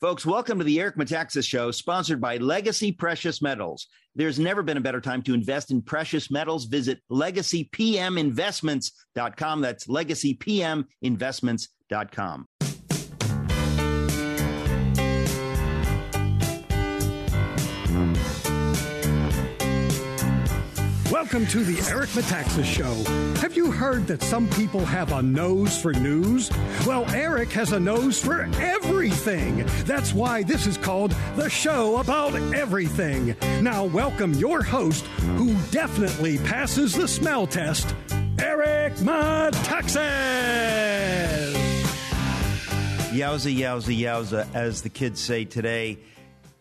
Folks, welcome to the Eric Metaxas Show, sponsored by Legacy Precious Metals. There's never been a better time to invest in precious metals. Visit legacypminvestments.com. That's legacypminvestments.com. Welcome to the Eric Metaxas Show. Have you heard that some people have a nose for news? Well, Eric has a nose for everything. That's why this is called the show about everything. Now, welcome your host, who definitely passes the smell test, Eric Metaxas. Yowza, yowza, yowza, as the kids say today.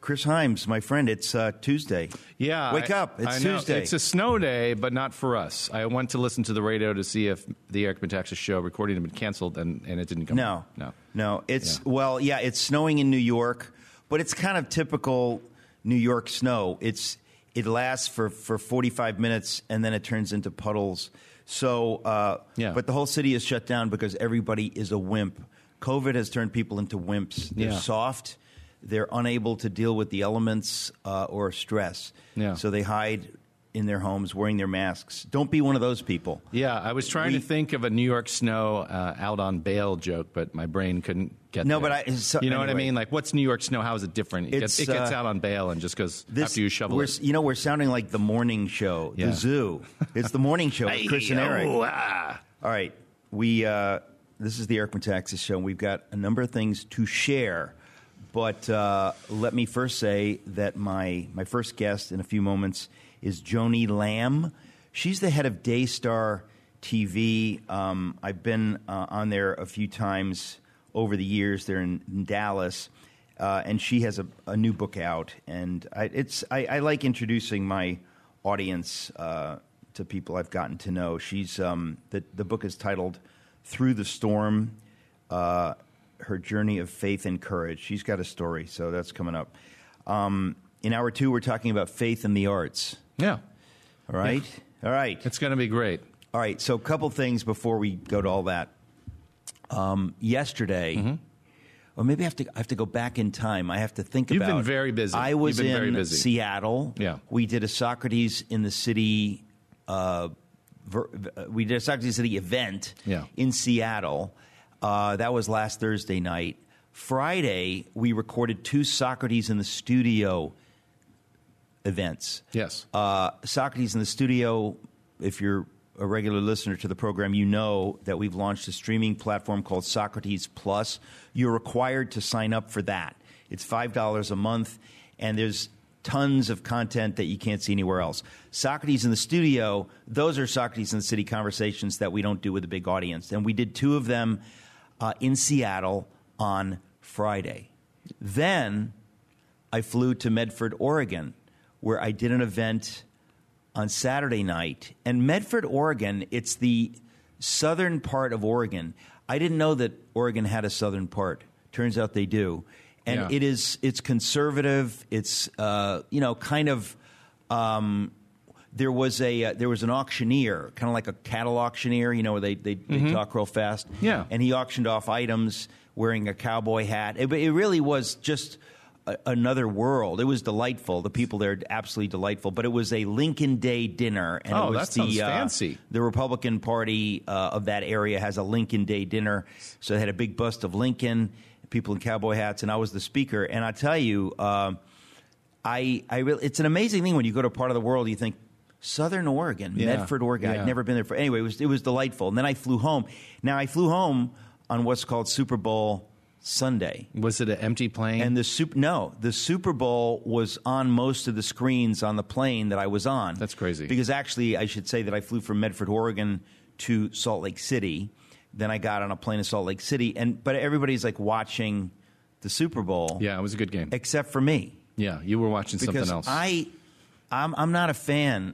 Chris Himes, my friend, it's uh, Tuesday. Yeah. Wake I- up. It's I know. Tuesday. It's a snow day, but not for us. I went to listen to the radio to see if the Eric Metaxas show recording had been canceled, and, and it didn't come No, out. No. no. It's Yeah. well, yeah. It's snowing in New York, but it's kind of typical New York snow. It's it lasts for for forty five minutes and then it turns into puddles. So, uh, Yeah. But the whole city is shut down because everybody is a wimp. COVID has turned people into wimps. They're Yeah. soft. They're unable to deal with the elements uh, or stress. Yeah. So they hide in their homes wearing their masks. Don't be one of those people. Yeah, I was trying We- to think of a New York snow uh, out on bail joke, but my brain couldn't get No, there. but I- so- you know what I mean? Like, what's New York snow? How is it different? It, gets, it gets uh, out on bail and just goes This, after you shovel we're, it. You know, we're sounding like the morning show, Yeah. the zoo. It's the morning show with Chris and Eric. Oh, ah. All right, we. Uh, this is the Eric Metaxas show. and We've got a number of things to share, but uh, let me first say that my my first guest in a few moments is Joni Lamb. She's the head of Daystar TV. Um, I've been uh, on there a few times over the years. They're in, in Dallas. Uh, and she has a, a new book out, and I, it's I, I like introducing my audience uh, to people I've gotten to know. She's um, the the book is titled "Through the Storm: uh, Her Journey of Faith and Courage." She's got a story, so that's coming up. Um, in hour two, we're talking about faith in the arts. Yeah, All right, all right, it's going to be great. all right. So, a couple things before we go to all that. Um, yesterday. Mm-hmm. Or maybe I have to I have to go back in time. I have to think You've about. been very busy. I was in. Seattle. Yeah. we did a Socrates in the City. Uh, ver, we did a Socrates City event. Yeah. in Seattle. Uh, that was last Thursday night. Friday, we recorded two Socrates in the Studio events. Yes. Uh, Socrates in the Studio, if you're a regular listener to the program, you know that we've launched a streaming platform called Socrates Plus. You're required to sign up for that. It's $5 a month, and there's tons of content that you can't see anywhere else. Socrates in the Studio, those are Socrates in the City conversations that we don't do with a big audience. And we did two of them uh, in Seattle on Friday. Then I flew to Medford, Oregon, where I did an event on Saturday night. And Medford, Oregon, it's the southern part of Oregon. I didn't know that Oregon had a southern part. Turns out they do. And Yeah. it is it's conservative. It's uh, you know kind of um, there was a uh, there was an auctioneer, kind of like a cattle auctioneer, you know, where they they, they talk real fast. Yeah. and he auctioned off items wearing a cowboy hat. It, it really was just a, another world. It was delightful. The people there absolutely delightful. But it was a Lincoln Day dinner, and Oh, it was that the uh, fancy. the Republican Party uh, of that area has a Lincoln Day dinner, so they had a big bust of Lincoln, people in cowboy hats, and I was the speaker. And I tell you. Uh, I, I really, it's an amazing thing when you go to a part of the world, you think, Southern Oregon, Yeah, Medford, Oregon. yeah. I'd never been there for. Anyway, it was, it was delightful. And then I flew home. Now, I flew home on what's called Super Bowl Sunday. Was it an empty plane? And the super no, the Super Bowl was on most of the screens on the plane that I was on. That's crazy. Because actually, I should say that I flew from Medford, Oregon, to Salt Lake City. Then I got on a plane to Salt Lake City, and but everybody's like watching the Super Bowl. Yeah, it was a good game. Except for me. Yeah, you were watching because something else. I, I'm, I'm not a fan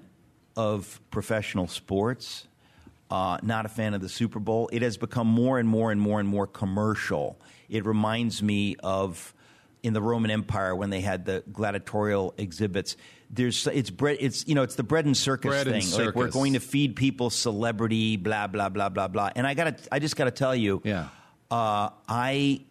of professional sports. Uh, not a fan of the Super Bowl. It has become more and more and more and more commercial. It reminds me of in the Roman Empire when they had the gladiatorial exhibits. There's it's bread. It's you know it's the bread and circus Bread and thing. Like we're going to feed people celebrity, blah blah blah blah blah. And I got to I just got to tell you, Yeah. uh, I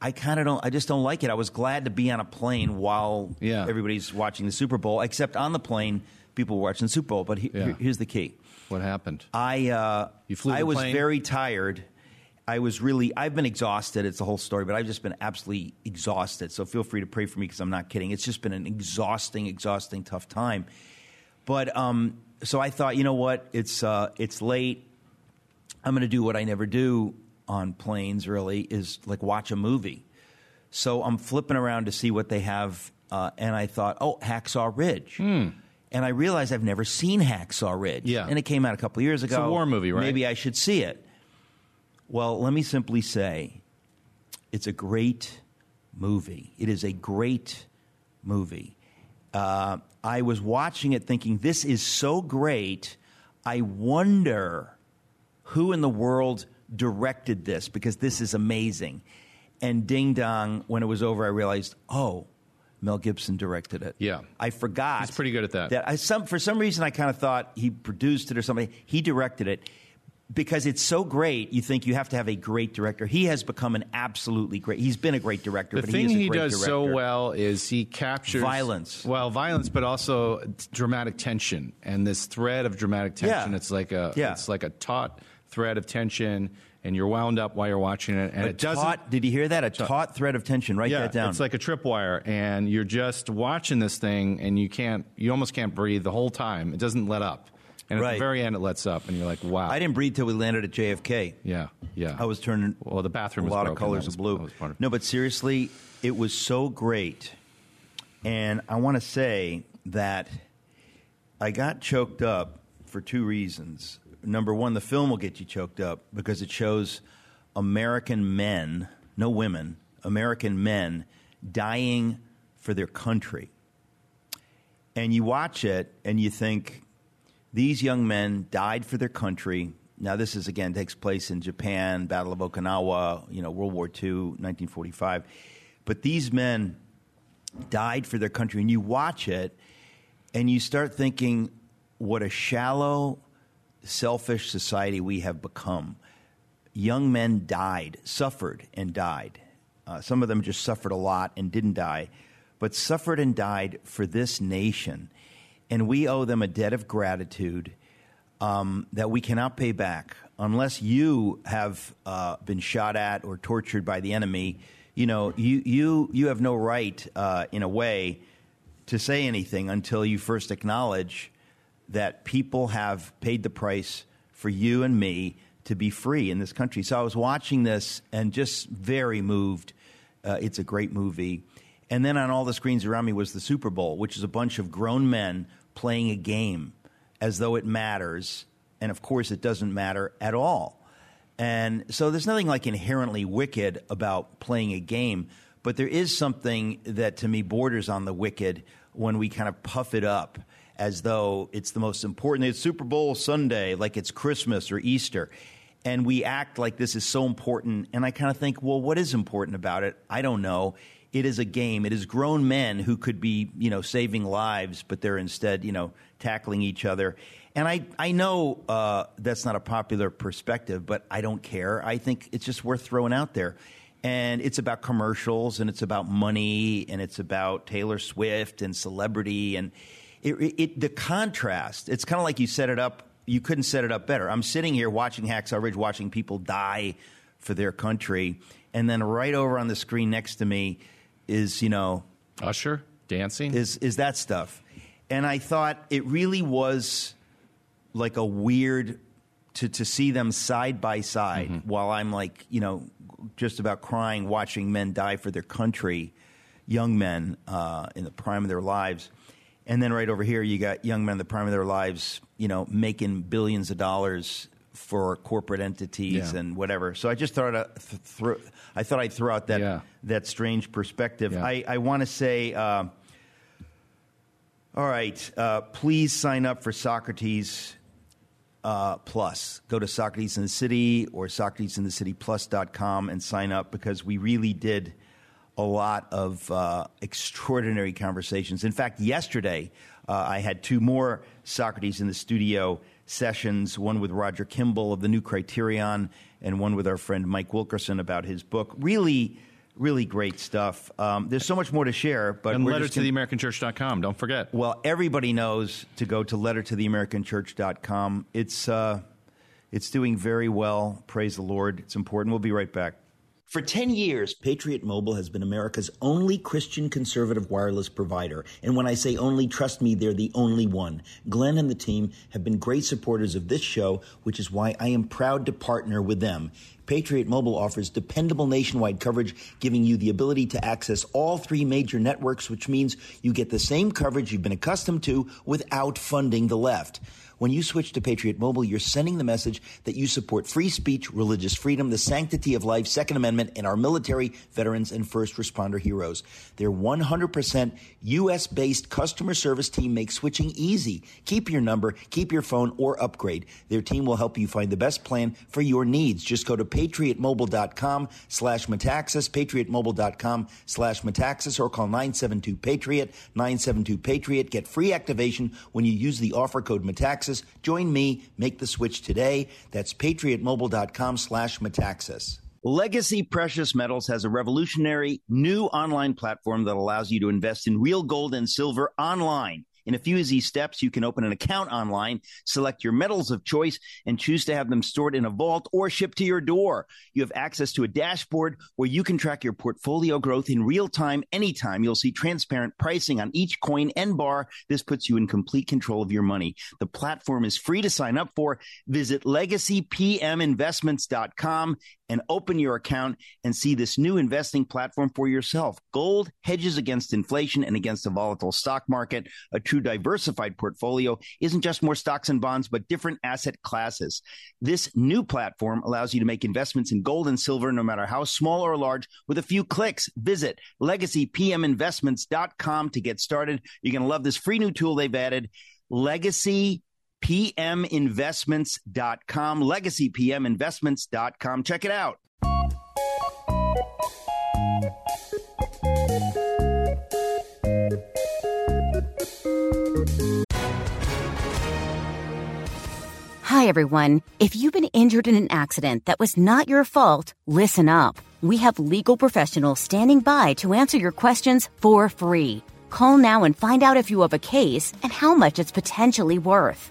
I kind of don't. I just don't like it. I was glad to be on a plane while Yeah. everybody's watching the Super Bowl. Except on the plane, people were watching the Super Bowl. But he, Yeah. here's the key. what happened? I uh, You flew I was plane? very tired. I was really. I've been exhausted. It's the whole story, but I've just been absolutely exhausted. So feel free to pray for me because I'm not kidding. It's just been an exhausting, exhausting, tough time. But um, so I thought, you know what? It's uh, it's late. I'm going to do what I never do on planes. Really, is like watch a movie. So I'm flipping around to see what they have, uh, and I thought, oh, Hacksaw Ridge. And I realized I've never seen Hacksaw Ridge. Yeah. And it came out a couple years ago. It's a war movie, right? Maybe I should see it. Well, let me simply say it's a great movie. It is a great movie. Uh, I was watching it thinking, this is so great. I wonder who in the world directed this because this is amazing. And ding dong, when it was over, I realized, oh, Mel Gibson directed it. Yeah. I forgot. He's pretty good at that. That I, some, for some reason, I kind of thought he produced it or something. He directed it because it's so great. You think you have to have a great director. He has become an absolutely great. He's been a great director. The but thing he, is a he great does so well is he captures Violence. Well, violence, but also dramatic tension and this thread of dramatic tension. Yeah. It's like a Yeah. it's like a taut thread of tension, and you're wound up while you're watching it, and A it doesn't. taut, did you hear that? A taut thread of tension. Write yeah, that down. it's like a tripwire, and you're just watching this thing, and you can't, you almost can't breathe the whole time. It doesn't let up, and at Right. the very end, it lets up, and you're like, wow. I didn't breathe till we landed at JFK. Yeah, yeah. I was turning Well, the bathroom was a lot of colors was- of blue. that was part of- no, but seriously, it was so great, and I want to say that I got choked up for two reasons. Number one, the film will get you choked up because it shows American men, no women, American men dying for their country. And you watch it and you think, these young men died for their country. Now, this is again takes place in Japan, Battle of Okinawa, you know, World War II, 1945. But these men died for their country, and you watch it, and you start thinking, what a shallow, selfish society we have become. Young men died, suffered, and died. Uh, some of them just suffered a lot and didn't die, but suffered and died for this nation. And we owe them a debt of gratitude um, that we cannot pay back unless you have uh, been shot at or tortured by the enemy. You know, you you you have no right, uh, in a way, to say anything until you first acknowledge that people have paid the price for you and me to be free in this country. So I was watching this and just very moved. Uh, it's a great movie. And then on all the screens around me was the Super Bowl, which is a bunch of grown men playing a game as though it matters. And of course, it doesn't matter at all. And so there's nothing like inherently wicked about playing a game, but there is something that to me borders on the wicked when we kind of puff it up as though it's the most important. It's Super Bowl Sunday, like it's Christmas or Easter. And we act like this is so important. And I kind of think, well, what is important about it? I don't know. It is a game. It is grown men who could be, you know, saving lives, but they're instead, you know, tackling each other. And I, I know uh, that's not a popular perspective, but I don't care. I think it's just worth throwing out there. And it's about commercials, and it's about money, and it's about Taylor Swift and celebrity, and it, it, the contrast. It's kind of like you set it up. You couldn't set it up better. I'm sitting here watching Hacksaw Ridge, watching people die for their country, and then right over on the screen next to me is, you know, Usher dancing. is is that stuff. And I thought it really was like a weird to to see them side by side while I'm like, you know, just about crying watching men die for their country, young men uh, in the prime of their lives. And then right over here, you got young men in the prime of their lives, you know, making billions of dollars for corporate entities Yeah. and whatever. So I just thought I'd th- throw, I thought I'd throw out that Yeah. that strange perspective. Yeah. I, I want to say, uh, all right, uh, please sign up for Socrates uh, Plus. Go to Socrates in the City or SocratesInTheCityPlus.com and sign up because we really did a lot of uh, extraordinary conversations. In fact, yesterday uh, I had two more Socrates in the Studio sessions one with Roger Kimball of the New Criterion and one with our friend Mike Wilkerson about his book. Really, really great stuff. Um, there's so much more to share, but And letter to gonna- theamericanchurch.com. Don't forget. well, everybody knows to go to letter to the American lettertotheamericanchurch.com. It's, uh, it's doing very well. Praise the Lord. It's important. We'll be right back. For 10 years, Patriot Mobile has been America's only Christian conservative wireless provider. And when I say only, trust me, they're the only one. Glenn and the team have been great supporters of this show, which is why I am proud to partner with them. Patriot Mobile offers dependable nationwide coverage, giving you the ability to access all three major networks, which means you get the same coverage you've been accustomed to without funding the left. When you switch to Patriot Mobile, you're sending the message that you support free speech, religious freedom, the sanctity of life, Second Amendment, and our military, veterans, and first responder heroes. Their 100% US based customer service team makes switching easy. Keep your number, keep your phone, or upgrade. Their team will help you find the best plan for your needs. Just go to patriotmobile.com slash metaxas, patriotmobile.com slash metaxas, or call 972 Patriot, 972 Patriot. Get free activation when you use the offer code metaxas. Join me, make the switch today. That's patriotmobile.com slash metaxas. Legacy Precious Metals has a revolutionary new online platform that allows you to invest in real gold and silver online. In a few easy steps, you can open an account online, select your metals of choice, and choose to have them stored in a vault or shipped to your door. You have access to a dashboard where you can track your portfolio growth in real time, anytime. You'll see transparent pricing on each coin and bar. This puts you in complete control of your money. The platform is free to sign up for. Visit legacypminvestments.com and open your account and see this new investing platform for yourself. Gold hedges against inflation and against a volatile stock market. A true diversified portfolio isn't just more stocks and bonds, but different asset classes. This new platform allows you to make investments in gold and silver, no matter how small or large, with a few clicks. Visit legacypminvestments.com to get started. You're going to love this free new tool they've added. Legacy pminvestments.com, legacypminvestments.com. Check it out. Hi, everyone. If you've been injured in an accident that was not your fault, listen up. We have legal professionals standing by to answer your questions for free. Call now and find out if you have a case and how much it's potentially worth.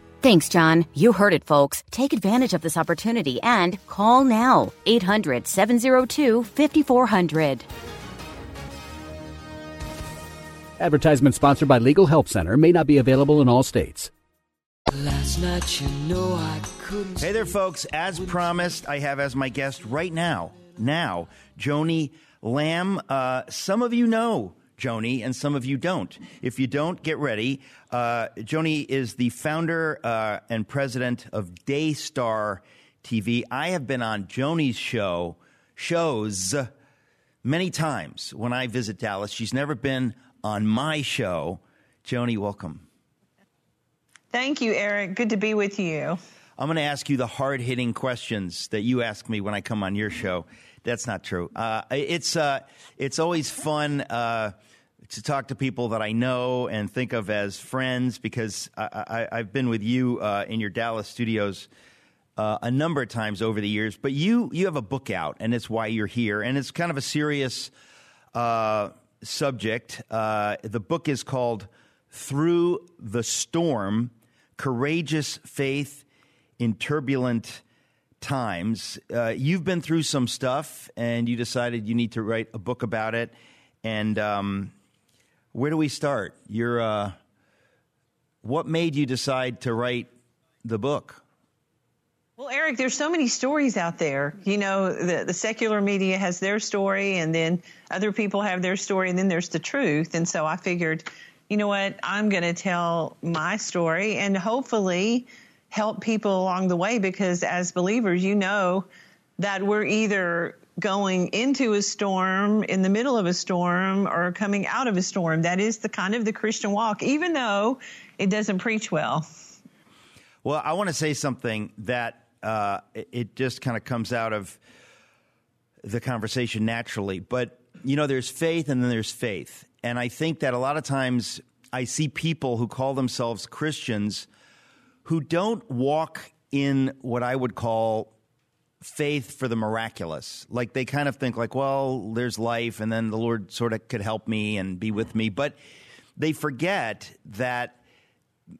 Thanks, John. You heard it, folks. Take advantage of this opportunity and call now 800 702 5400. Advertisement sponsored by Legal Help Center may not be available in all states. Last night, you know I couldn't. Hey there, folks. As promised, I have as my guest right now, now, Joni Lamb. Uh, some of you know Joni, and some of you don't. If you don't, get ready. Uh, Joni is the founder uh, and president of Daystar TV. I have been on Joni's show, shows, many times when I visit Dallas. She's never been on my show. Joni, welcome. Thank you, Eric. Good to be with you. I'm going to ask you the hard hitting questions that you ask me when I come on your show. That's not true. Uh, it's uh, it's always fun uh, to talk to people that I know and think of as friends because I, have been with you uh, in your Dallas studios uh, a number of times over the years. But you you have a book out, and it's why you're here, and it's kind of a serious uh, subject. the book is called "Through the Storm: Courageous Faith." in turbulent times. Uh, you've been through some stuff, and you decided you need to write a book about it. And um, where do we start? You're, uh, what made you decide to write the book? Well, Eric, there's so many stories out there. You know, the, the secular media has their story, and then other people have their story, and then there's the truth. And so I figured, you know what, I'm going to tell my story and hopefully help people along the way because as believers, you know that we're either going into a storm, in the middle of a storm, or coming out of a storm. That is the kind of the Christian walk, even though it doesn't preach well. Well, I want to say something that uh, it just kind of comes out of the conversation naturally. But, you know, there's faith and then there's faith. And I think that a lot of times I see people who call themselves Christians who don't walk in what I would call faith for the miraculous. Like they kind of think like, well, there's life and then the Lord sort of could help me and be with me, but they forget that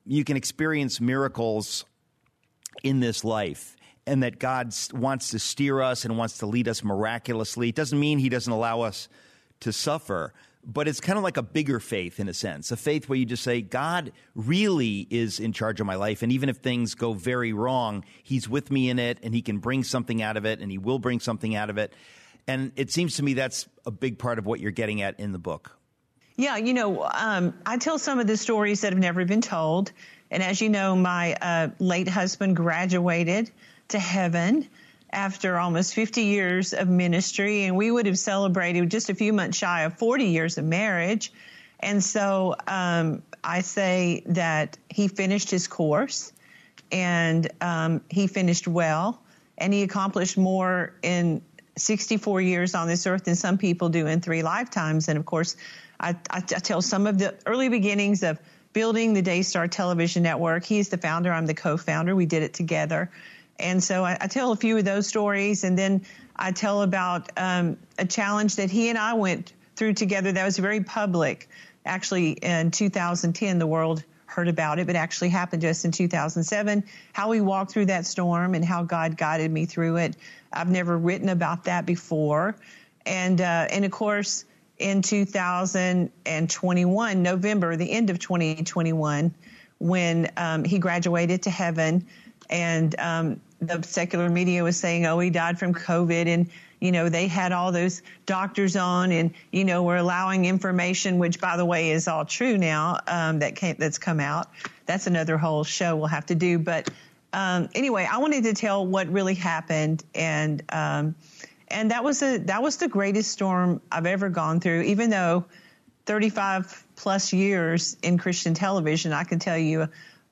you can experience miracles in this life and that God wants to steer us and wants to lead us miraculously. It doesn't mean he doesn't allow us to suffer, but it's kind of like a bigger faith in a sense, a faith where you just say, God really is in charge of my life. And even if things go very wrong, He's with me in it and He can bring something out of it and He will bring something out of it. And it seems to me that's a big part of what you're getting at in the book. Yeah, you know, um, I tell some of the stories that have never been told. And as you know, my uh, late husband graduated to heaven after almost 50 years of ministry, and we would have celebrated just a few months shy of 40 years of marriage. And so um, I say that he finished his course and um, he finished well, and he accomplished more in 64 years on this earth than some people do in three lifetimes. And of course, I, I, I tell some of the early beginnings of building the Daystar Television Network. He's the founder, I'm the co founder. We did it together. And so I, I, tell a few of those stories, and then I tell about um, a challenge that he and I went through together that was very public. Actually, in 2010, the world heard about it, but actually happened to us in 2007. How we walked through that storm and how God guided me through it. I've never written about that before, and uh, and of course, in 2021, November, the end of 2021, when um, he graduated to heaven, and um, the secular media was saying, oh, he died from COVID. And, you know, they had all those doctors on and, you know, we're allowing information, which by the way is all true now, um, that came, that's come out. That's another whole show we'll have to do. But, um, anyway, I wanted to tell what really happened. And, um, and that was a, that was the greatest storm I've ever gone through, even though 35 plus years in Christian television, I can tell you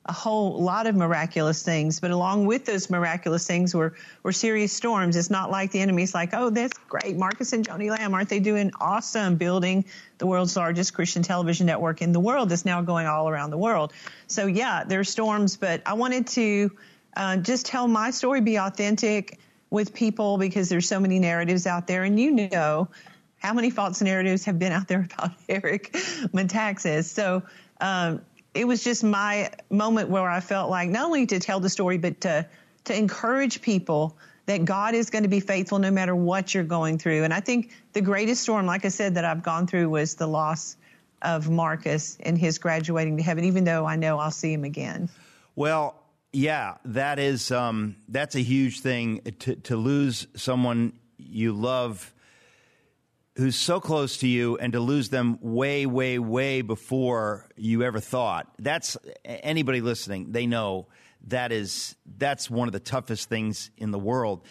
a whole lot of miraculous things, but along with those miraculous things were, were serious storms. It's not like the enemy's like, oh, that's great. Marcus and Joni Lamb, aren't they doing awesome building the world's largest Christian television network in the world that's now going all around the world? So yeah, there's storms, but I wanted to uh, just tell my story, be authentic with people because there's so many narratives out there and you know how many false narratives have been out there about Eric Metaxas. So, um, it was just my moment where I felt like not only to tell the story, but to, to encourage people that God is going to be faithful no matter what you're going through. And I think the greatest storm, like I said, that I've gone through was the loss of Marcus and his graduating to heaven, even though I know I'll see him again. Well, yeah, that is um, that's a huge thing to, to lose someone you love who's so close to you and to lose them way, way, way before you ever thought. That's anybody listening, they know that is that's one of the toughest things in the world.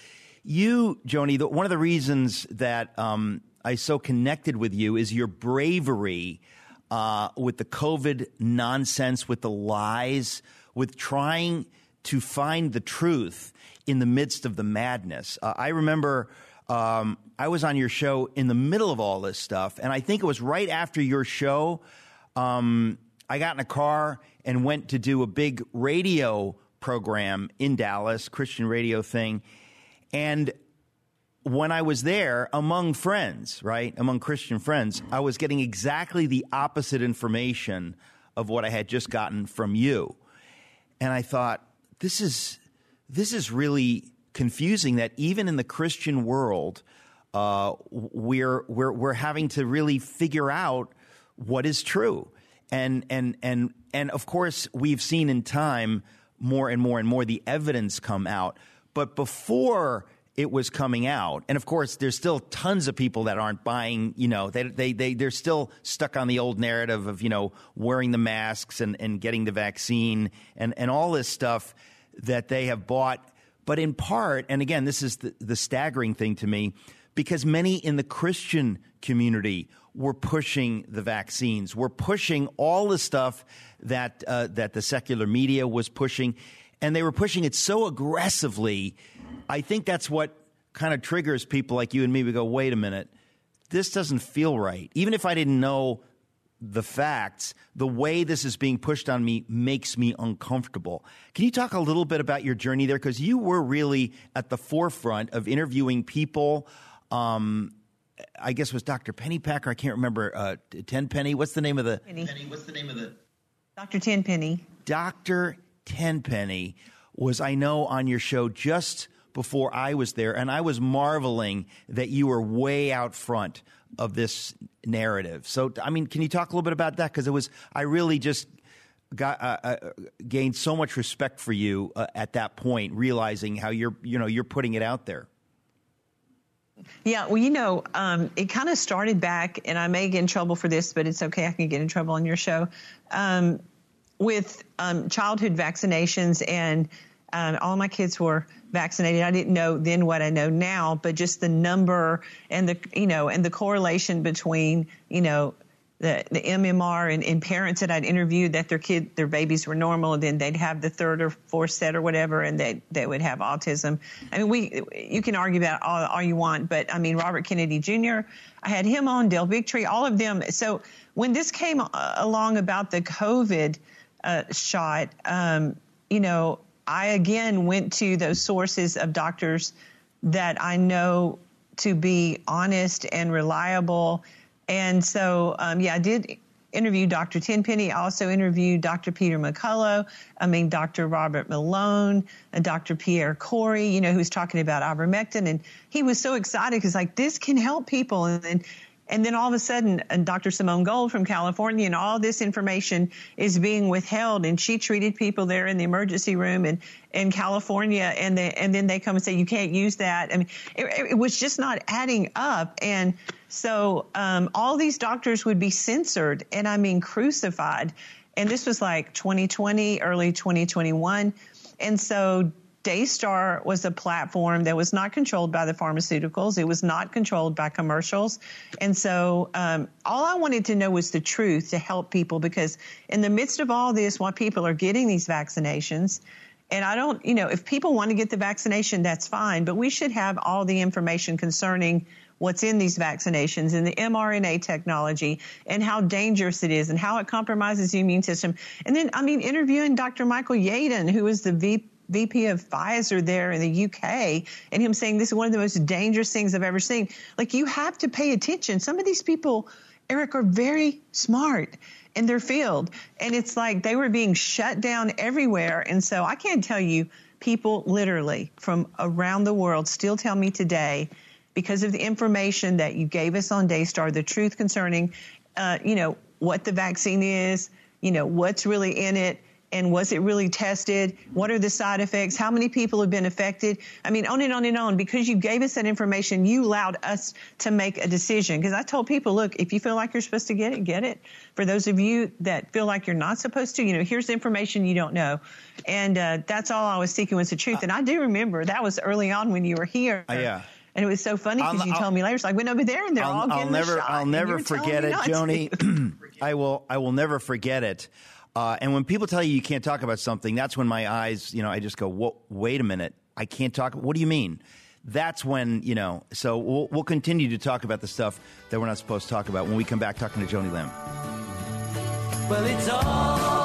You, Joni, the, one of the reasons that um, I so connected with you is your bravery uh, with the COVID nonsense, with the lies, with trying to find the truth in the midst of the madness. Uh, I remember um, I was on your show in the middle of all this stuff, and I think it was right after your show. Um, I got in a car and went to do a big radio program in Dallas, Christian radio thing. And when I was there among friends, right, among Christian friends, I was getting exactly the opposite information of what I had just gotten from you. And I thought, this is, this is really confusing that even in the Christian world, uh, we're, we're, we're having to really figure out what is true. And, and, and, and of course, we've seen in time more and more and more the evidence come out. But before it was coming out, and of course, there's still tons of people that aren't buying, you know, they, they, they, they're still stuck on the old narrative of, you know, wearing the masks and, and getting the vaccine and, and all this stuff that they have bought. But in part, and again, this is the, the staggering thing to me, because many in the Christian community were pushing the vaccines, were pushing all the stuff that uh, that the secular media was pushing, and they were pushing it so aggressively. I think that's what kind of triggers people like you and me. We go, wait a minute, this doesn't feel right. Even if I didn't know the facts, the way this is being pushed on me makes me uncomfortable. Can you talk a little bit about your journey there? Because you were really at the forefront of interviewing people. Um, I guess it was Dr. Pennypacker. I can't remember. Uh, Tenpenny. What's the name of the? Penny. What's the name of the? Dr. Tenpenny. Dr. Tenpenny was, I know, on your show just before I was there, and I was marveling that you were way out front of this narrative. So, I mean, can you talk a little bit about that? Because it was, I really just got uh, uh, gained so much respect for you uh, at that point, realizing how you're, you know, you're putting it out there. Yeah, well, you know, um, it kind of started back, and I may get in trouble for this, but it's okay. I can get in trouble on your show um, with um, childhood vaccinations, and um, all my kids were vaccinated. I didn't know then what I know now, but just the number and the you know and the correlation between you know the, the MMR and, and, parents that I'd interviewed that their kid, their babies were normal, and then they'd have the third or fourth set or whatever, and they they would have autism. I mean, we you can argue about all, all you want, but I mean, Robert Kennedy Jr. I had him on Del Bigtree, all of them. So when this came uh, along about the COVID uh, shot, um, you know, I again went to those sources of doctors that I know to be honest and reliable and so, um, yeah, I did interview Dr. Tenpenny. I also interviewed Dr. Peter McCullough. I mean, Dr. Robert Malone, and Dr. Pierre Kory, you know, who was talking about ivermectin. And he was so excited because, like, this can help people. And, and and then all of a sudden, Dr. Simone Gold from California and all this information is being withheld. And she treated people there in the emergency room in, in California. And, they, and then they come and say, you can't use that. I mean, it, it was just not adding up. And so um, all these doctors would be censored and I mean crucified. And this was like 2020, early 2021. And so Daystar was a platform that was not controlled by the pharmaceuticals. It was not controlled by commercials. And so um, all I wanted to know was the truth to help people because in the midst of all this, while people are getting these vaccinations, and I don't, you know, if people want to get the vaccination, that's fine, but we should have all the information concerning what's in these vaccinations and the mRNA technology and how dangerous it is and how it compromises the immune system. And then, I mean, interviewing Dr. Michael Yeadon, who is the VP VP of Pfizer there in the UK and him saying this is one of the most dangerous things I've ever seen. Like you have to pay attention. Some of these people, Eric, are very smart in their field. And it's like they were being shut down everywhere. And so I can't tell you, people literally from around the world still tell me today, because of the information that you gave us on Daystar, the truth concerning, uh, you know, what the vaccine is, you know, what's really in it and was it really tested? What are the side effects? How many people have been affected? I mean, on and on and on. Because you gave us that information, you allowed us to make a decision. Because I told people, look, if you feel like you're supposed to get it, get it. For those of you that feel like you're not supposed to, you know, here's information you don't know. And uh, that's all I was seeking was the truth. And I do remember that was early on when you were here. Uh, yeah. And it was so funny because you told me later, it's like, went over there and they're I'll, all getting I'll never, shot. I'll never forget it, Joni. I will, I will never forget it. Uh, and when people tell you you can't talk about something, that's when my eyes, you know, I just go, wait a minute, I can't talk. What do you mean? That's when, you know, so we'll, we'll continue to talk about the stuff that we're not supposed to talk about when we come back talking to Joni Lamb. Well, it's all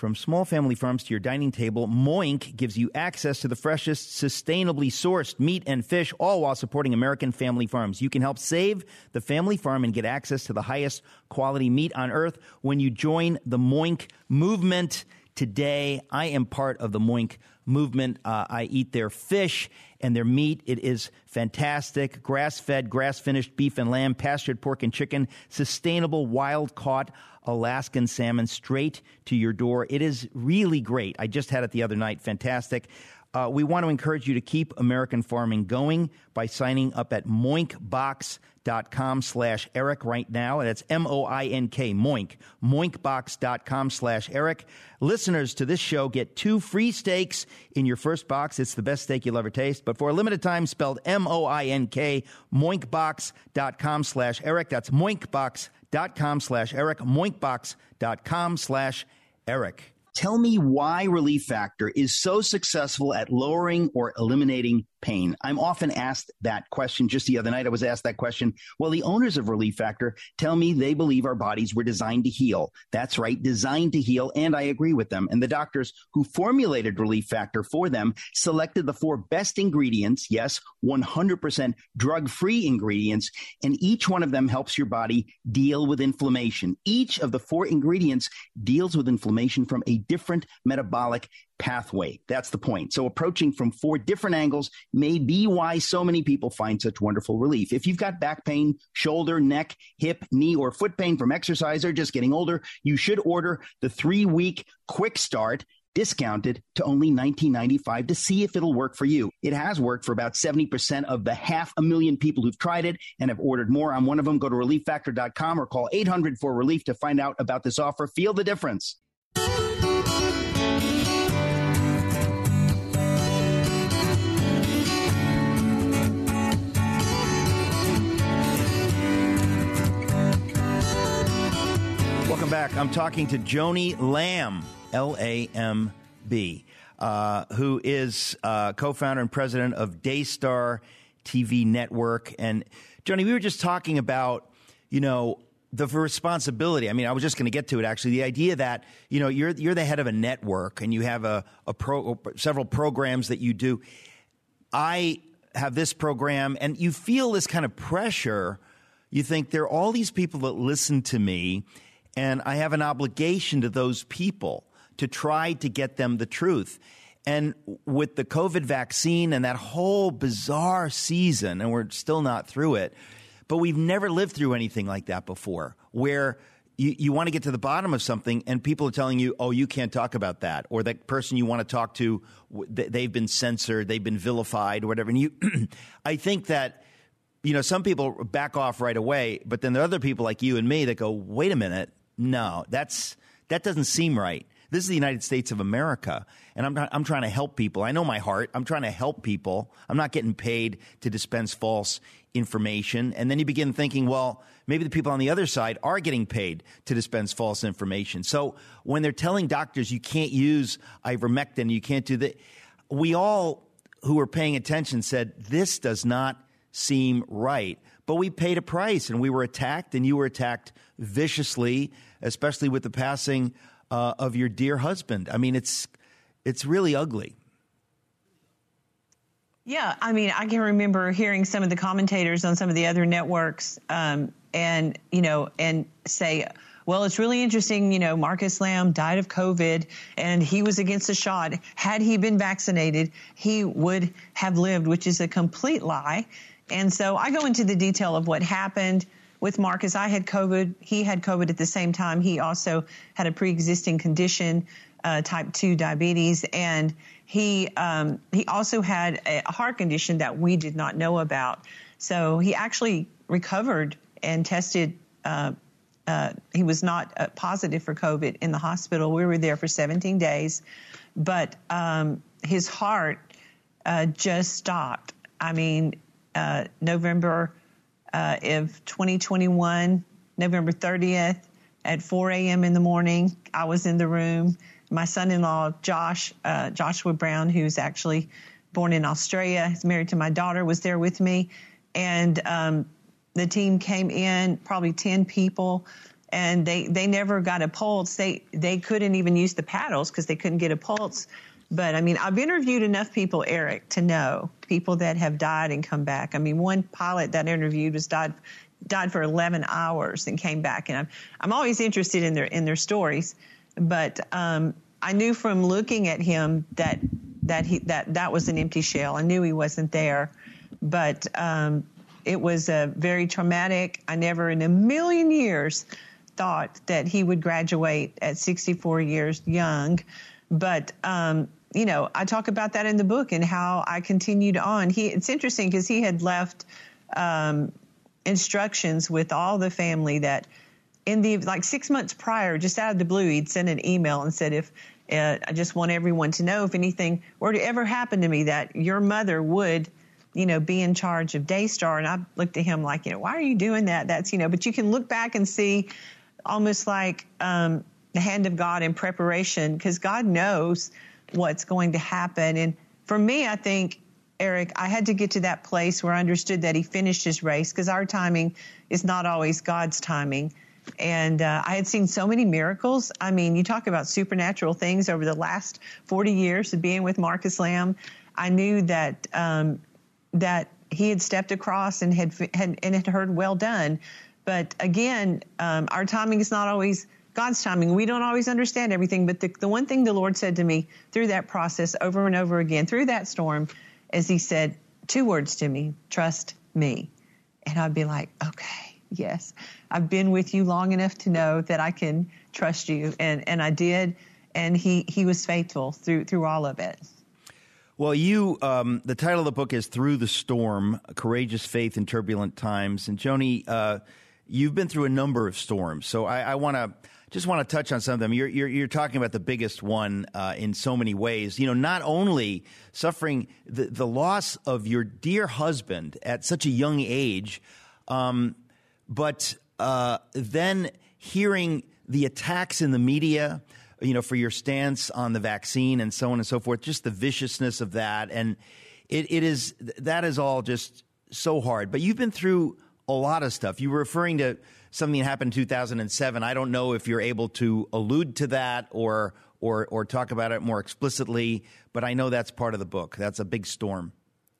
From small family farms to your dining table, Moink gives you access to the freshest, sustainably sourced meat and fish, all while supporting American family farms. You can help save the family farm and get access to the highest quality meat on earth when you join the Moink movement today. I am part of the Moink movement. Uh, I eat their fish and their meat. It is fantastic. Grass fed, grass finished beef and lamb, pastured pork and chicken, sustainable wild caught Alaskan salmon straight to your door. It is really great. I just had it the other night. Fantastic. Uh, we want to encourage you to keep American farming going by signing up at moinkbox.com slash Eric right now. And that's M-O-I-N-K, Moink, moinkbox.com slash Eric. Listeners to this show get two free steaks in your first box. It's the best steak you'll ever taste, but for a limited time, spelled M-O-I-N-K, moinkbox.com slash Eric. That's moinkbox.com slash Eric, moinkbox.com slash Eric. Tell me why Relief Factor is so successful at lowering or eliminating pain? I'm often asked that question. Just the other night, I was asked that question. Well, the owners of Relief Factor tell me they believe our bodies were designed to heal. That's right, designed to heal, and I agree with them. And the doctors who formulated Relief Factor for them selected the four best ingredients, yes, 100% drug free ingredients, and each one of them helps your body deal with inflammation. Each of the four ingredients deals with inflammation from a different metabolic pathway. That's the point. So approaching from four different angles may be why so many people find such wonderful relief. If you've got back pain, shoulder, neck, hip, knee, or foot pain from exercise or just getting older, you should order the three week quick start discounted to only $19.95 to see if it'll work for you. It has worked for about 70% of the half a million people who've tried it and have ordered more. I'm one of them. Go to relieffactor.com or call 800 for relief to find out about this offer. Feel the difference. Welcome back. I'm talking to Joni Lamb, L A M B, uh, who is uh, co founder and president of Daystar TV Network. And Joni, we were just talking about, you know, the responsibility. I mean, I was just going to get to it actually. The idea that, you know, you're, you're the head of a network and you have a, a pro, several programs that you do. I have this program and you feel this kind of pressure. You think there are all these people that listen to me and I have an obligation to those people to try to get them the truth. And with the COVID vaccine and that whole bizarre season, and we're still not through it, but we've never lived through anything like that before, where you, you want to get to the bottom of something and people are telling you, oh, you can't talk about that. Or that person you want to talk to, they've been censored, they've been vilified, or whatever. And you, I think that, you know, some people back off right away, but then there are other people like you and me that go, wait a minute, no, that's that doesn't seem right. This is the United States of America, and I'm not, I'm trying to help people. I know my heart. I'm trying to help people. I'm not getting paid to dispense false information. And then you begin thinking, well, maybe the people on the other side are getting paid to dispense false information. So when they're telling doctors you can't use ivermectin, you can't do that, we all who were paying attention said this does not seem right. But we paid a price, and we were attacked, and you were attacked viciously especially with the passing uh, of your dear husband. I mean, it's it's really ugly. Yeah, I mean, I can remember hearing some of the commentators on some of the other networks, um, and you know, and say, well, it's really interesting. You know, Marcus Lamb died of COVID, and he was against the shot. Had he been vaccinated, he would have lived, which is a complete lie. And so I go into the detail of what happened with Marcus. I had COVID. He had COVID at the same time. He also had a pre-existing condition, uh, type 2 diabetes, and he um, he also had a heart condition that we did not know about. So he actually recovered and tested. Uh, uh, he was not uh, positive for COVID in the hospital. We were there for 17 days, but um, his heart uh, just stopped. I mean, uh, November uh, of 2021, November 30th at 4 a.m. in the morning. I was in the room. My son-in-law, Josh, uh, Joshua Brown, who's actually born in Australia, is married to my daughter, was there with me. And um, the team came in, probably 10 people, and they they never got a pulse. They they couldn't even use the paddles because they couldn't get a pulse. But I mean, I've interviewed enough people, Eric, to know people that have died and come back. I mean, one pilot that I interviewed was died died for 11 hours and came back, and I'm I'm always interested in their in their stories. But um, I knew from looking at him that that he that that was an empty shell. I knew he wasn't there, but um, it was a very traumatic. I never in a million years thought that he would graduate at 64 years young, but um, you know I talk about that in the book and how I continued on. He it's interesting because he had left um, instructions with all the family that in the like six months prior, just out of the blue, he'd sent an email and said if uh, I just want everyone to know if anything were to ever happen to me that your mother would, you know, be in charge of Daystar. And I looked at him like, you know, why are you doing that? That's, you know, but you can look back and see almost like um, the hand of God in preparation because God knows what's going to happen. And for me, I think, Eric, I had to get to that place where I understood that he finished his race because our timing is not always God's timing. And uh, I had seen so many miracles. I mean, you talk about supernatural things over the last 40 years of being with Marcus Lamb. I knew that um, that he had stepped across and had, had and had heard well done. But again, um, our timing is not always God's timing. We don't always understand everything. But the, the one thing the Lord said to me through that process over and over again, through that storm, is He said two words to me: "Trust me." And I'd be like, "Okay." Yes, I've been with you long enough to know that I can trust you, and and I did, and he he was faithful through through all of it. Well, you, um, the title of the book is Through the Storm Courageous Faith in Turbulent Times. And Joni, uh, you've been through a number of storms. So I, I want to just want to touch on some of them. You're, you're, you're talking about the biggest one uh, in so many ways. You know, not only suffering the, the loss of your dear husband at such a young age, um, but uh, then hearing the attacks in the media, you know, for your stance on the vaccine and so on and so forth, just the viciousness of that. And it, it is, that is all just so hard. But you've been through a lot of stuff. You were referring to something happened in 2007. I don't know if you're able to allude to that or, or, or talk about it more explicitly, but I know that's part of the book. That's a big storm.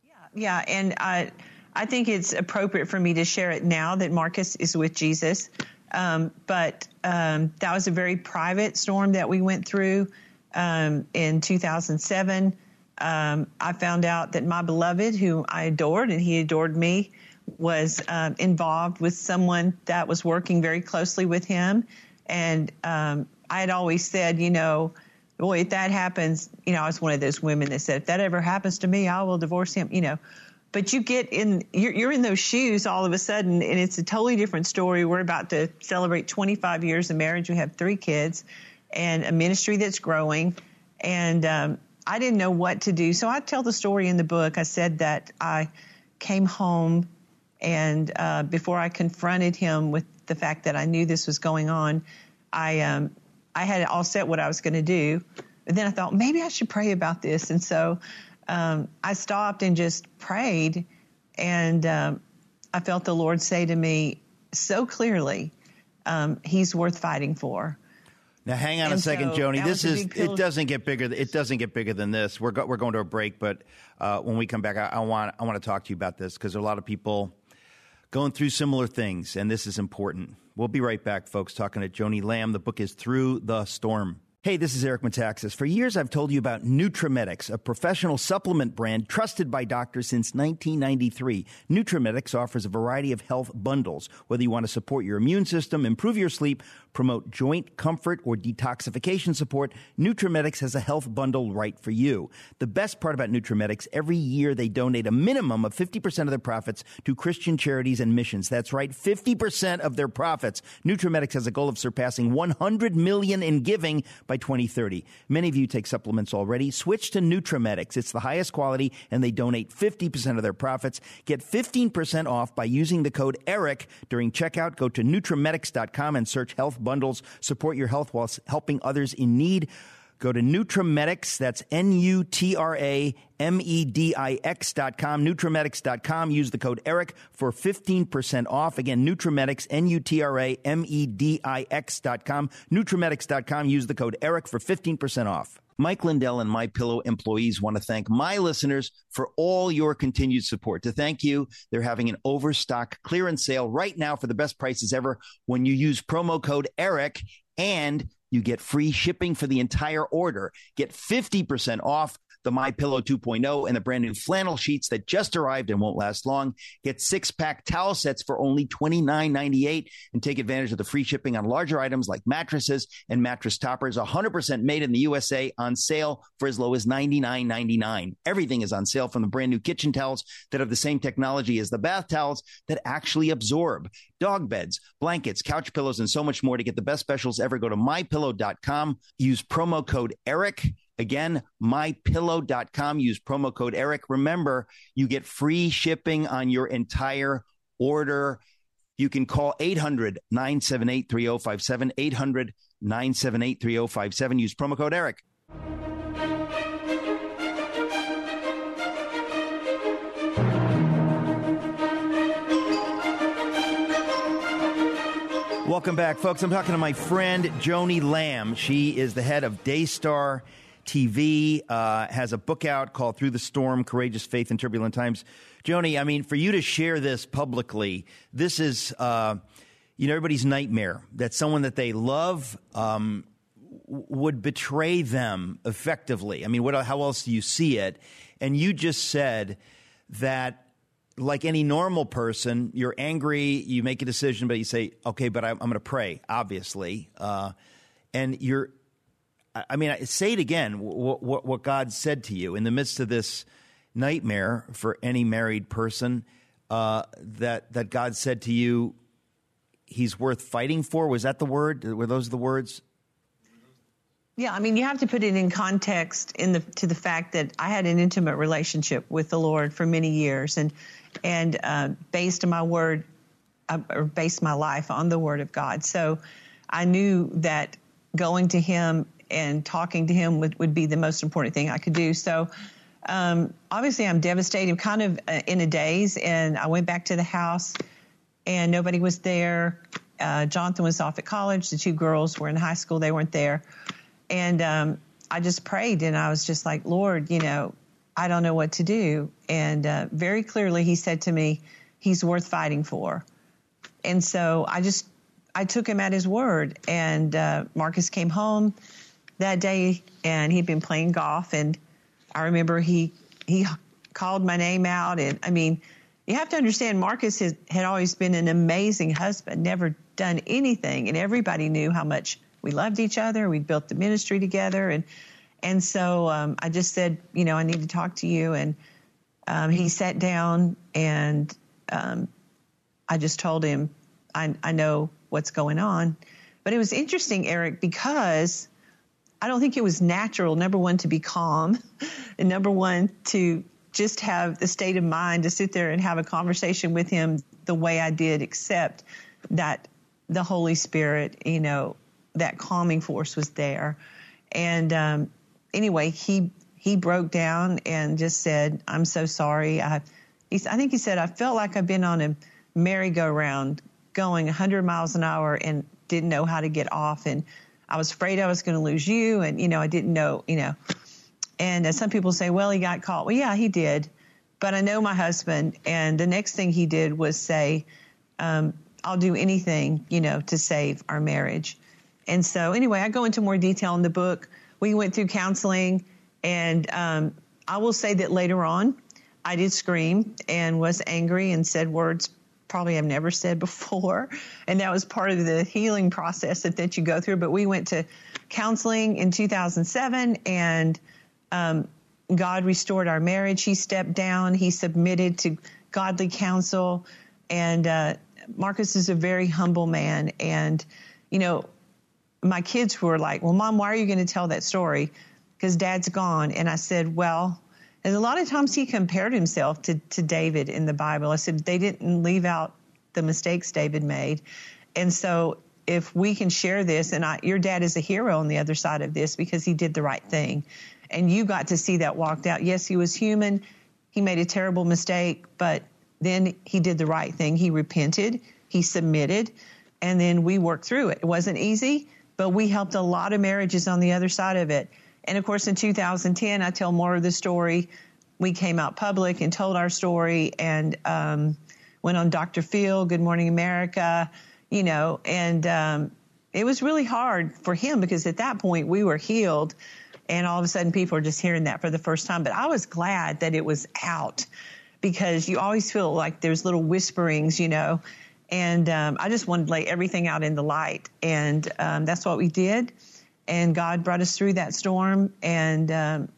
Yeah. Yeah. And, uh, I think it's appropriate for me to share it now that Marcus is with Jesus. Um, but um, that was a very private storm that we went through um, in 2007. Um, I found out that my beloved, who I adored and he adored me, was um, involved with someone that was working very closely with him. And um, I had always said, you know, boy, if that happens, you know, I was one of those women that said, if that ever happens to me, I will divorce him, you know. But you get in you're, you're, in those shoes all of a sudden and it's a totally different story. We're about to celebrate 25 years of marriage. We have three kids and a ministry that's growing. And um, i didn't know what to do. So i tell the story in the book. I said that i came home and uh, before i confronted him with the fact that i knew this was going on i um, i had all set what i was going to do but then i thought maybe i should pray about this and so um, I stopped and just prayed, and um, I felt the Lord say to me so clearly, um, "He's worth fighting for." Now, hang on and a second, so Joni. This is it doesn't get bigger. It doesn't get bigger than this. We're go, we're going to a break, but uh, when we come back, I, I, want I want to talk to you about this because a lot of people going through similar things, and this is important. We'll be right back, folks. Talking to Joni Lamb. The book is Through the Storm. Hey, this is Eric Metaxas. For years, I've told you about Nutramedix, a professional supplement brand trusted by doctors since 1993. Nutramedix offers a variety of health bundles. Whether you want to support your immune system, improve your sleep, promote joint comfort, or detoxification support, Nutramedix has a health bundle right for you. The best part about Nutramedix, every year they donate a minimum of 50% of their profits to Christian charities and missions. That's right, 50% of their profits. Nutramedix has a goal of surpassing 100 million in giving by 2030. Many of you take supplements already. Switch to Nutramedix. It's the highest quality and they donate 50% of their profits. Get 15% off by using the code ERIC during checkout. Go to Nutramedix.com and search health bundles. Support your health while helping others in need. Go to Nutramedix. That's N U T R A M E D I X dot com. Use the code ERIC for 15% off. Again, Nutramedix, N U T R A M E D I X dot com. Use the code ERIC for 15% off. Mike Lindell and My Pillow employees want to thank my listeners for all your continued support. To thank you, they're having an overstock clearance sale right now for the best prices ever when you use promo code ERIC and you get free shipping for the entire order. Get 50% off the My Pillow 2.0 and the brand new flannel sheets that just arrived and won't last long. Get six pack towel sets for only $29.98 and take advantage of the free shipping on larger items like mattresses and mattress toppers. 100% made in the USA on sale for as low as $99.99. Everything is on sale from the brand new kitchen towels that have the same technology as the bath towels that actually absorb dog beds, blankets, couch pillows, and so much more to get the best specials ever. Go to mypillow.com. Use promo code ERIC Again, mypillow.com. Use promo code ERIC. Remember, you get free shipping on your entire order. You can call 800 978 3057. 800 978 3057. Use promo code ERIC. Welcome back, folks. I'm talking to my friend Joni Lamb. She is the head of Daystar TV, uh, has a book out called Through the Storm Courageous Faith in Turbulent Times. Joni, I mean, for you to share this publicly, this is, uh, you know, everybody's nightmare that someone that they love um, would betray them effectively. I mean, what, how else do you see it? And you just said that like any normal person, you're angry, you make a decision, but you say, okay, but I'm, I'm going to pray, obviously. Uh, and you're, I mean, say it again, what, what, what, God said to you in the midst of this nightmare for any married person, uh, that, that God said to you, he's worth fighting for. Was that the word? Were those the words? Yeah, I mean, you have to put it in context in the to the fact that I had an intimate relationship with the Lord for many years, and and uh, based my word, uh, or based my life on the Word of God. So I knew that going to Him and talking to Him would, would be the most important thing I could do. So um, obviously, I'm devastated, kind of uh, in a daze, and I went back to the house, and nobody was there. Uh, Jonathan was off at college. The two girls were in high school; they weren't there and um, I just prayed and I was just like, Lord, you know, I don't know what to do. And uh, very clearly, He said to me, He's worth fighting for. And so I just, I took him at his word. And uh, Marcus came home that day and he'd been playing golf. And I remember he, he called my name out. And I mean, you have to understand, Marcus has, had always been an amazing husband, never done anything. And everybody knew how much we loved each other. We built the ministry together, and and so um, I just said, you know, I need to talk to you. And um, he sat down, and um, I just told him, I, I know what's going on. But it was interesting, Eric, because I don't think it was natural. Number one, to be calm, and number one, to just have the state of mind to sit there and have a conversation with him the way I did, except that the Holy Spirit, you know, that calming force was there. And um, anyway, he he broke down and just said, "I'm so sorry." I he, I think he said, "I felt like I've been on a merry-go-round going 100 miles an hour and didn't know how to get off, and I was afraid I was going to lose you, and you know I didn't know, you know." And uh, some people say, "Well, he got caught." Well, yeah, he did, but I know my husband, and the next thing he did was say, um, "I'll do anything, you know, to save our marriage." And so, anyway, I go into more detail in the book. We went through counseling, and um, I will say that later on, I did scream and was angry and said words probably I've never said before. And that was part of the healing process that, that you go through. But we went to counseling in 2007 and um, God restored our marriage. He stepped down, he submitted to godly counsel. And uh, Marcus is a very humble man. And, you know, my kids were like, Well, mom, why are you going to tell that story? Because dad's gone. And I said, Well, and a lot of times he compared himself to, to David in the Bible. I said, They didn't leave out the mistakes David made. And so if we can share this, and I, your dad is a hero on the other side of this because he did the right thing, and you got to see that walked out. Yes, he was human. He made a terrible mistake, but then he did the right thing. He repented. He submitted, and then we worked through it. It wasn't easy, but we helped a lot of marriages on the other side of it. And of course, in 2010, I tell more of the story. We came out public and told our story, and um, went on Dr. Phil, Good Morning America, you know, and um, it was really hard for him because at that point we were healed. And all of a sudden, people are just hearing that for the first time. But I was glad that it was out because you always feel like there's little whisperings, you know. And um, I just wanted to lay everything out in the light. And um, that's what we did. And God brought us through that storm. And, um,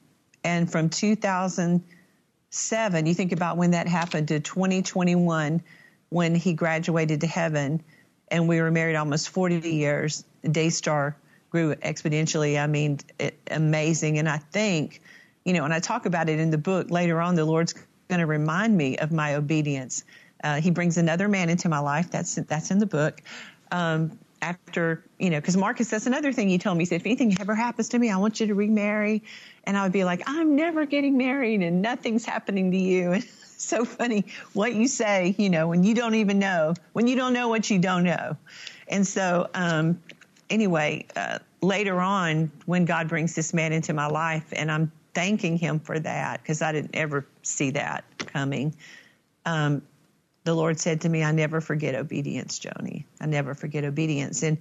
and from 2007, you think about when that happened to 2021 when he graduated to heaven and we were married almost 40 years. Daystar grew exponentially. I mean, it, amazing. And I think, you know, and I talk about it in the book later on, the Lord's going to remind me of my obedience. Uh, he brings another man into my life. That's, that's in the book. Um, after, you know, because Marcus, that's another thing he told me. He said, if anything ever happens to me, I want you to remarry. And I would be like, I'm never getting married and nothing's happening to you. And so funny what you say, you know, when you don't even know, when you don't know what you don't know. And so, um, anyway, uh, later on, when God brings this man into my life, and I'm thanking him for that because I didn't ever see that coming. Um, the Lord said to me, I never forget obedience, Joni. I never forget obedience. And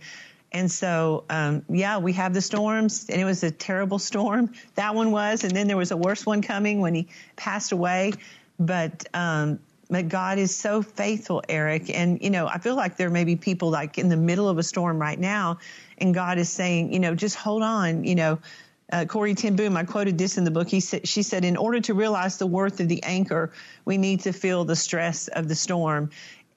and so, um, yeah, we have the storms, and it was a terrible storm. That one was, and then there was a worse one coming when he passed away. But um, but God is so faithful, Eric. And you know, I feel like there may be people like in the middle of a storm right now, and God is saying, you know, just hold on. You know, uh, Corrie ten Boom, I quoted this in the book. He said, she said, in order to realize the worth of the anchor, we need to feel the stress of the storm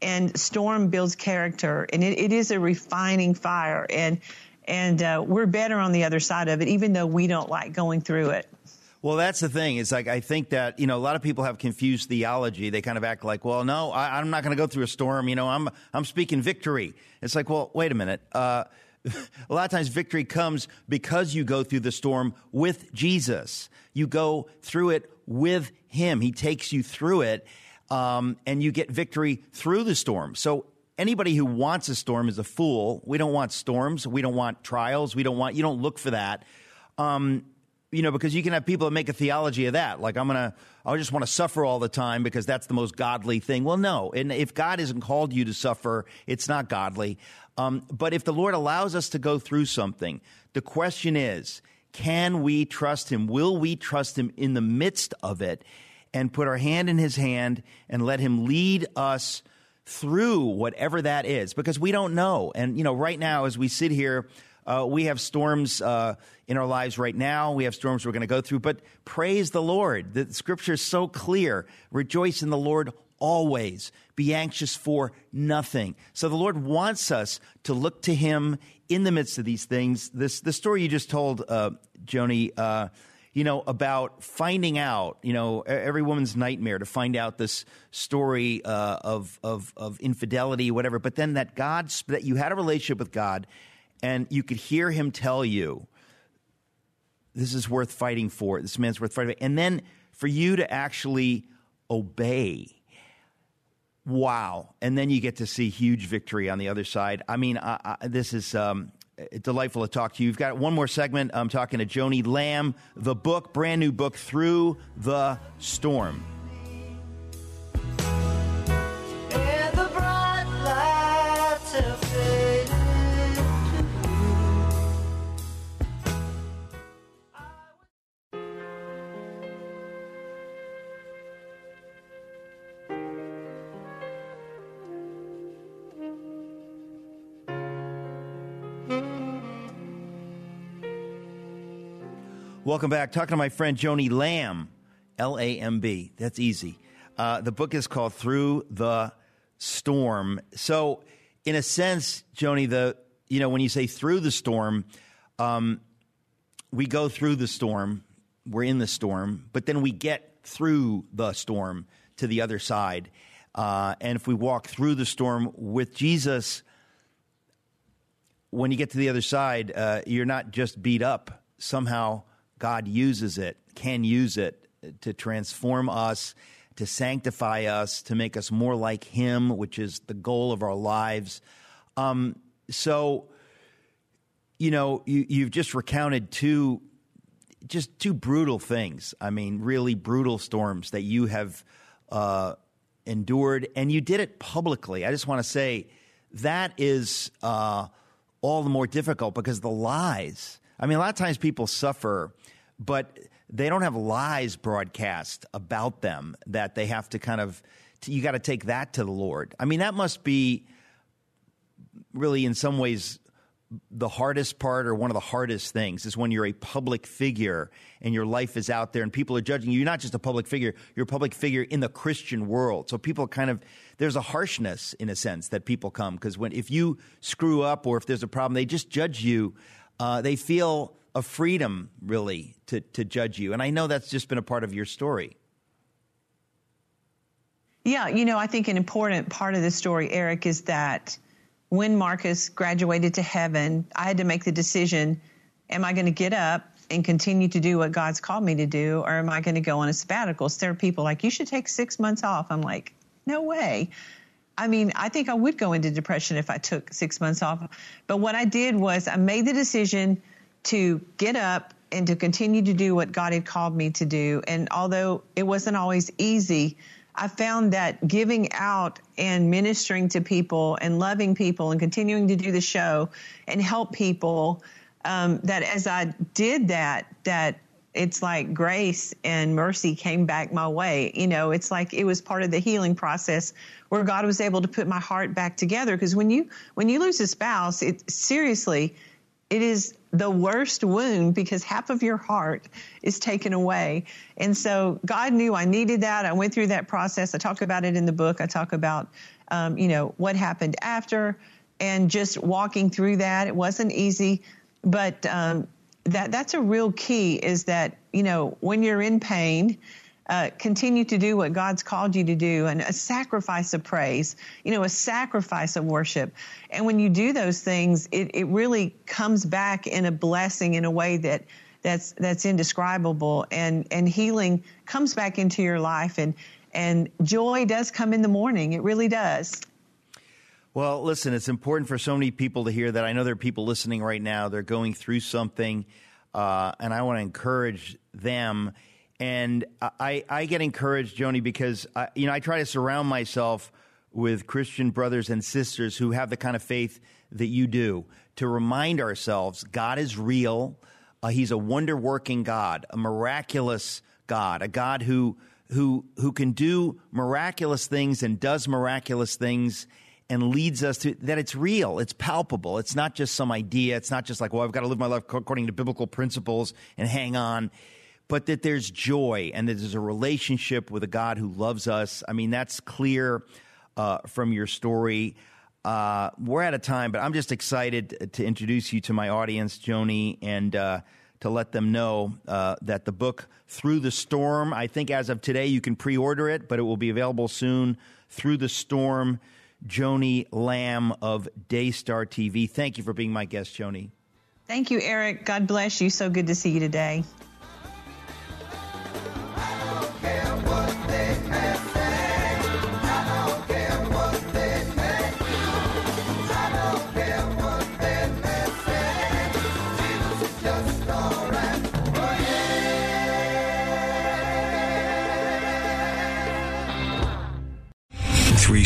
and storm builds character and it, it is a refining fire and and uh, we're better on the other side of it even though we don't like going through it well, that's the thing. It's like I think that you know a lot of people have confused theology. They kind of act like, well, no, I, am not going to go through a storm. You know, I'm I'm speaking victory. It's like, well, wait a minute. Uh, a lot of times, victory comes because you go through the storm with Jesus. You go through it with Him. He takes you through it, um, and you get victory through the storm. So anybody who wants a storm is a fool. We don't want storms. We don't want trials. We don't want. You don't look for that. Um, you know, because you can have people that make a theology of that. Like, I'm going to, I just want to suffer all the time because that's the most godly thing. Well, no. And if God hasn't called you to suffer, it's not godly. Um, but if the Lord allows us to go through something, the question is, can we trust Him? Will we trust Him in the midst of it? and put our hand in his hand and let him lead us through whatever that is because we don't know. And, you know, right now as we sit here, uh, we have storms uh, in our lives right now. We have storms we're going to go through, but praise the Lord. The scripture is so clear. Rejoice in the Lord always. Be anxious for nothing. So the Lord wants us to look to Him in the midst of these things. This the story you just told, uh, Joni. Uh, you know, about finding out, you know, every woman's nightmare to find out this story uh, of, of, of infidelity, whatever. But then that God, that you had a relationship with God and you could hear him tell you, this is worth fighting for. This man's worth fighting for. And then for you to actually obey. Wow. And then you get to see huge victory on the other side. I mean, I, I, this is, um, delightful to talk to you. You've got one more segment. I'm talking to Joni Lamb, the book, brand new book, Through the Storm. Welcome back. Talking to my friend Joni Lamb, L A M B. That's easy. Uh, the book is called Through the Storm. So, in a sense, Joni, the you know when you say through the storm, um, we go through the storm. We're in the storm, but then we get through the storm to the other side. Uh, and if we walk through the storm with Jesus, when you get to the other side, uh, you're not just beat up. Somehow, God uses it, can use it to transform us, to sanctify us, to make us more like Him, which is the goal of our lives. Um, so, you know, you, you've just recounted two, just two brutal things. I mean, really brutal storms that you have uh, endured, and you did it publicly. I just want to say that is uh, all the more difficult because the lies. I mean, a lot of times people suffer, but they don't have lies broadcast about them that they have to kind of. You got to take that to the Lord. I mean, that must be really, in some ways, the hardest part or one of the hardest things is when you're a public figure and your life is out there and people are judging you. You're not just a public figure, you're a public figure in the Christian world. So people kind of, there's a harshness in a sense that people come because when, if you screw up or if there's a problem, they just judge you. Uh, they feel a freedom really to, to judge you. And I know that's just been a part of your story. Yeah, you know, I think an important part of the story, Eric, is that when Marcus graduated to heaven, I had to make the decision am I going to get up and continue to do what God's called me to do, or am I going to go on a sabbatical? So there are people like, you should take six months off. I'm like, no way. I mean, I think I would go into depression if I took six months off. But what I did was I made the decision to get up and to continue to do what God had called me to do. And although it wasn't always easy, I found that giving out and ministering to people and loving people and continuing to do the show and help people, um, that as I did that, that it's like grace and mercy came back my way. You know, it's like it was part of the healing process where God was able to put my heart back together. Because when you when you lose a spouse, it seriously, it is the worst wound because half of your heart is taken away. And so God knew I needed that. I went through that process. I talk about it in the book. I talk about, um, you know, what happened after and just walking through that. It wasn't easy, but um, that that's a real key is that, you know, when you're in pain, uh, continue to do what God's called you to do and a sacrifice of praise, you know, a sacrifice of worship. And when you do those things, it, it really comes back in a blessing in a way that that's that's indescribable. And and healing comes back into your life and and joy does come in the morning. It really does well listen it's important for so many people to hear that. I know there are people listening right now. They're going through something uh, and i want to encourage them. And I, I get encouraged, Joni, because I, you know I try to surround myself with Christian brothers and sisters who have the kind of faith that you do to remind ourselves God is real. Uh, he's a wonder working God, a miraculous God, a God who who who can do miraculous things and does miraculous things and leads us to that it's real, it's palpable. It's not just some idea. It's not just like, well, I've got to live my life according to biblical principles and hang on but that there's joy and that there's a relationship with a God who loves us. I mean, that's clear uh, from your story. Uh, we're out of time, but I'm just excited to introduce you to my audience, Joni, and uh, to let them know uh, that the book Through the Storm, I think as of today, you can pre order it, but it will be available soon. Through the Storm, Joni Lamb of Daystar TV. Thank you for being my guest, Joni. Thank you, Eric. God bless you. So good to see you today.